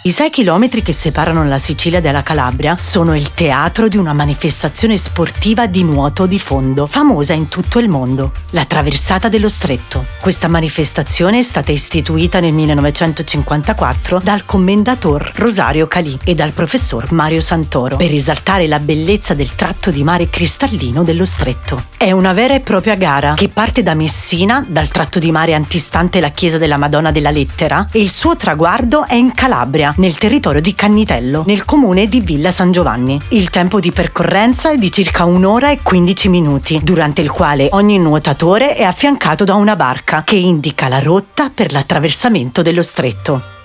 I 6 chilometri che separano la Sicilia dalla Calabria sono il teatro di una manifestazione sportiva di nuoto di fondo, famosa in tutto il mondo, la Traversata dello Stretto. Questa manifestazione è stata istituita nel 1954 dal commendator Rosario Calì e dal professor Mario Santoro per esaltare la bellezza del tratto di mare cristallino dello Stretto. È una vera e propria gara che parte da Messina, dal tratto di mare antistante la chiesa della Madonna della Lettera, e il suo traguardo è in Calabria nel territorio di Cannitello, nel comune di Villa San Giovanni. Il tempo di percorrenza è di circa un'ora e 15 minuti, durante il quale ogni nuotatore è affiancato da una barca che indica la rotta per l'attraversamento dello stretto.